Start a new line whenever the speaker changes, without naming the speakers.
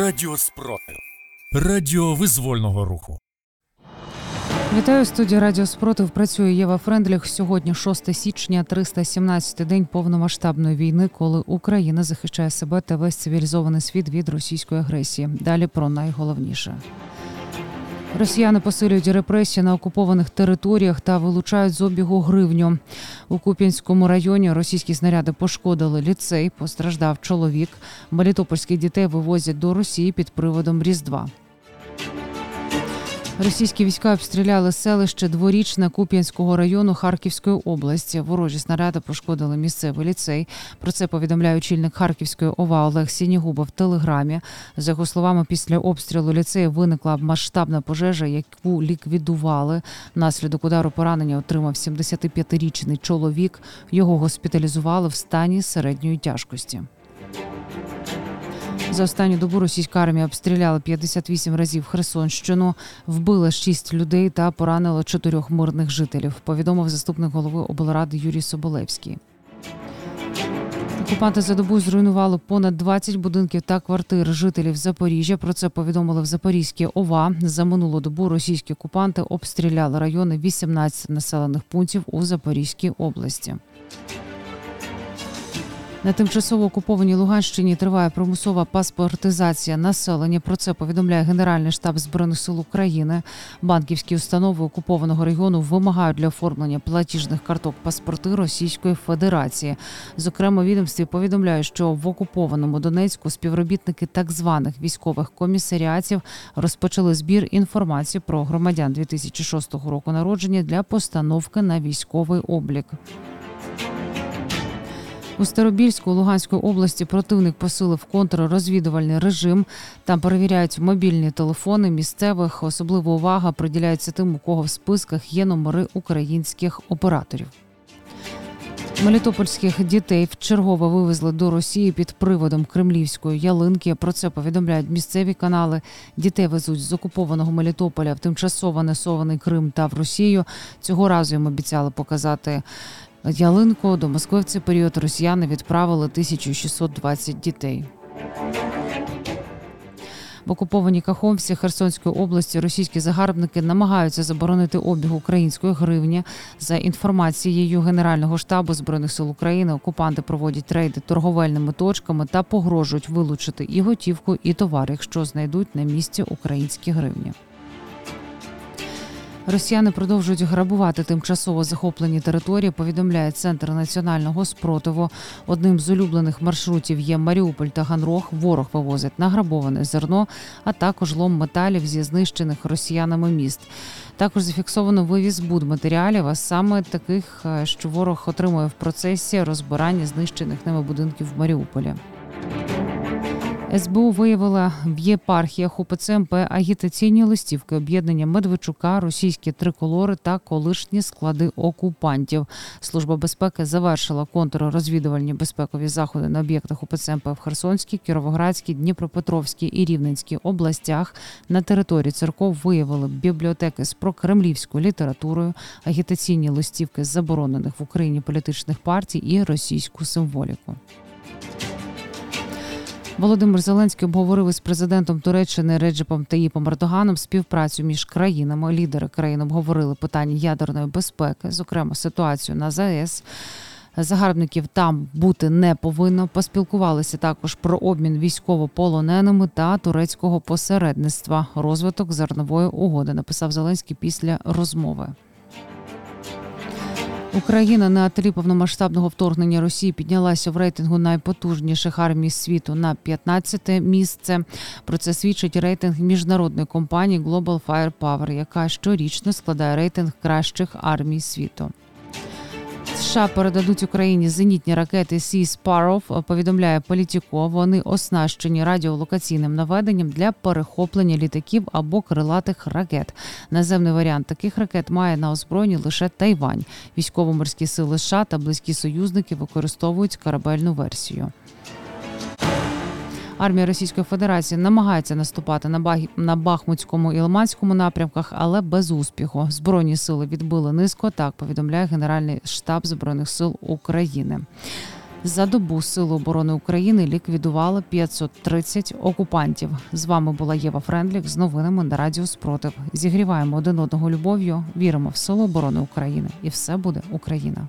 Радіо Спротив. Радіо визвольного руху.
Вітаю студія Радіо Спротив. Працює Єва Френдліх. Сьогодні 6 січня, 317-й день повномасштабної війни, коли Україна захищає себе та весь цивілізований світ від російської агресії. Далі про найголовніше. Росіяни посилюють репресії на окупованих територіях та вилучають з обігу гривню. У Куп'янському районі російські снаряди пошкодили ліцей. Постраждав чоловік. Мелітопольських дітей вивозять до Росії під приводом Різдва. Російські війська обстріляли селище дворічне Куп'янського району Харківської області. Ворожі снаряди пошкодили місцевий ліцей. Про це повідомляє очільник Харківської ОВА Олег Сінігуба в телеграмі. За його словами, після обстрілу ліцею виникла масштабна пожежа, яку ліквідували. Внаслідок удару поранення отримав 75-річний чоловік. Його госпіталізували в стані середньої тяжкості. За останню добу російська армія обстріляла 58 разів Херсонщину, вбила 6 людей та поранила чотирьох мирних жителів. Повідомив заступник голови облради Юрій Соболевський. Окупанти за добу зруйнували понад 20 будинків та квартир жителів Запоріжжя. Про це повідомили в Запорізькій ОВА. За минулу добу російські окупанти обстріляли райони 18 населених пунктів у Запорізькій області. На тимчасово окупованій Луганщині триває примусова паспортизація населення. Про це повідомляє Генеральний штаб збройних сил України. Банківські установи окупованого регіону вимагають для оформлення платіжних карток паспорти Російської Федерації. Зокрема, відомстві повідомляють, що в окупованому Донецьку співробітники так званих військових комісаріатів розпочали збір інформації про громадян 2006 року народження для постановки на військовий облік. У Старобільську Луганської області противник посилив контррозвідувальний режим. Там перевіряють мобільні телефони місцевих. Особлива увага приділяється тим, у кого в списках є номери українських операторів. Мелітопольських дітей вчергово вивезли до Росії під приводом кремлівської ялинки. Про це повідомляють місцеві канали. Дітей везуть з окупованого Мелітополя в тимчасово несований Крим та в Росію. Цього разу їм обіцяли показати ялинку до Москви в цей період росіяни відправили 1620 дітей. В окупованій Кахомсі Херсонської області російські загарбники намагаються заборонити обіг української гривні. За інформацією Генерального штабу збройних сил України, окупанти проводять рейди торговельними точками та погрожують вилучити і готівку, і товар, якщо знайдуть на місці українські гривні. Росіяни продовжують грабувати тимчасово захоплені території. Повідомляє центр національного спротиву. Одним з улюблених маршрутів є Маріуполь та Ганрог. Ворог вивозить награбоване зерно, а також лом металів зі знищених росіянами міст. Також зафіксовано вивіз будматеріалів, а саме таких, е, що ворог отримує в процесі розбирання знищених ними будинків в Маріуполі. СБУ виявила в єпархіях УПЦ МП агітаційні листівки об'єднання Медведчука, російські триколори та колишні склади окупантів. Служба безпеки завершила контррозвідувальні безпекові заходи на об'єктах УПЦ МП в Херсонській, Кіровоградській, Дніпропетровській і Рівненській областях. На території церков виявили бібліотеки з прокремлівською літературою, агітаційні листівки заборонених в Україні політичних партій і російську символіку. Володимир Зеленський обговорив із президентом Туреччини Реджепом Таїпом Ердоганом співпрацю між країнами. Лідери країн обговорили питання ядерної безпеки, зокрема ситуацію на ЗАЕС. Загарбників там бути не повинно. Поспілкувалися також про обмін військовополоненими та турецького посередництва. Розвиток зернової угоди написав Зеленський після розмови. Україна на тлі повномасштабного вторгнення Росії піднялася в рейтингу найпотужніших армій світу на 15-те місце. Про це свідчить рейтинг міжнародної компанії Global Firepower, яка щорічно складає рейтинг кращих армій світу. США передадуть Україні зенітні ракети Sea Sparrow, повідомляє Політіко. Вони оснащені радіолокаційним наведенням для перехоплення літаків або крилатих ракет. Наземний варіант таких ракет має на озброєнні лише Тайвань. Військово-морські сили США та близькі союзники використовують корабельну версію. Армія Російської Федерації намагається наступати на Баг... на Бахмутському і Лиманському напрямках, але без успіху. Збройні сили відбили низько. Так повідомляє Генеральний штаб збройних сил України. За добу Сили оборони України ліквідували 530 окупантів. З вами була Єва Френдлік з новинами на Радіо Спротив. Зігріваємо один одного любов'ю, віримо в Силу оборони України, і все буде Україна.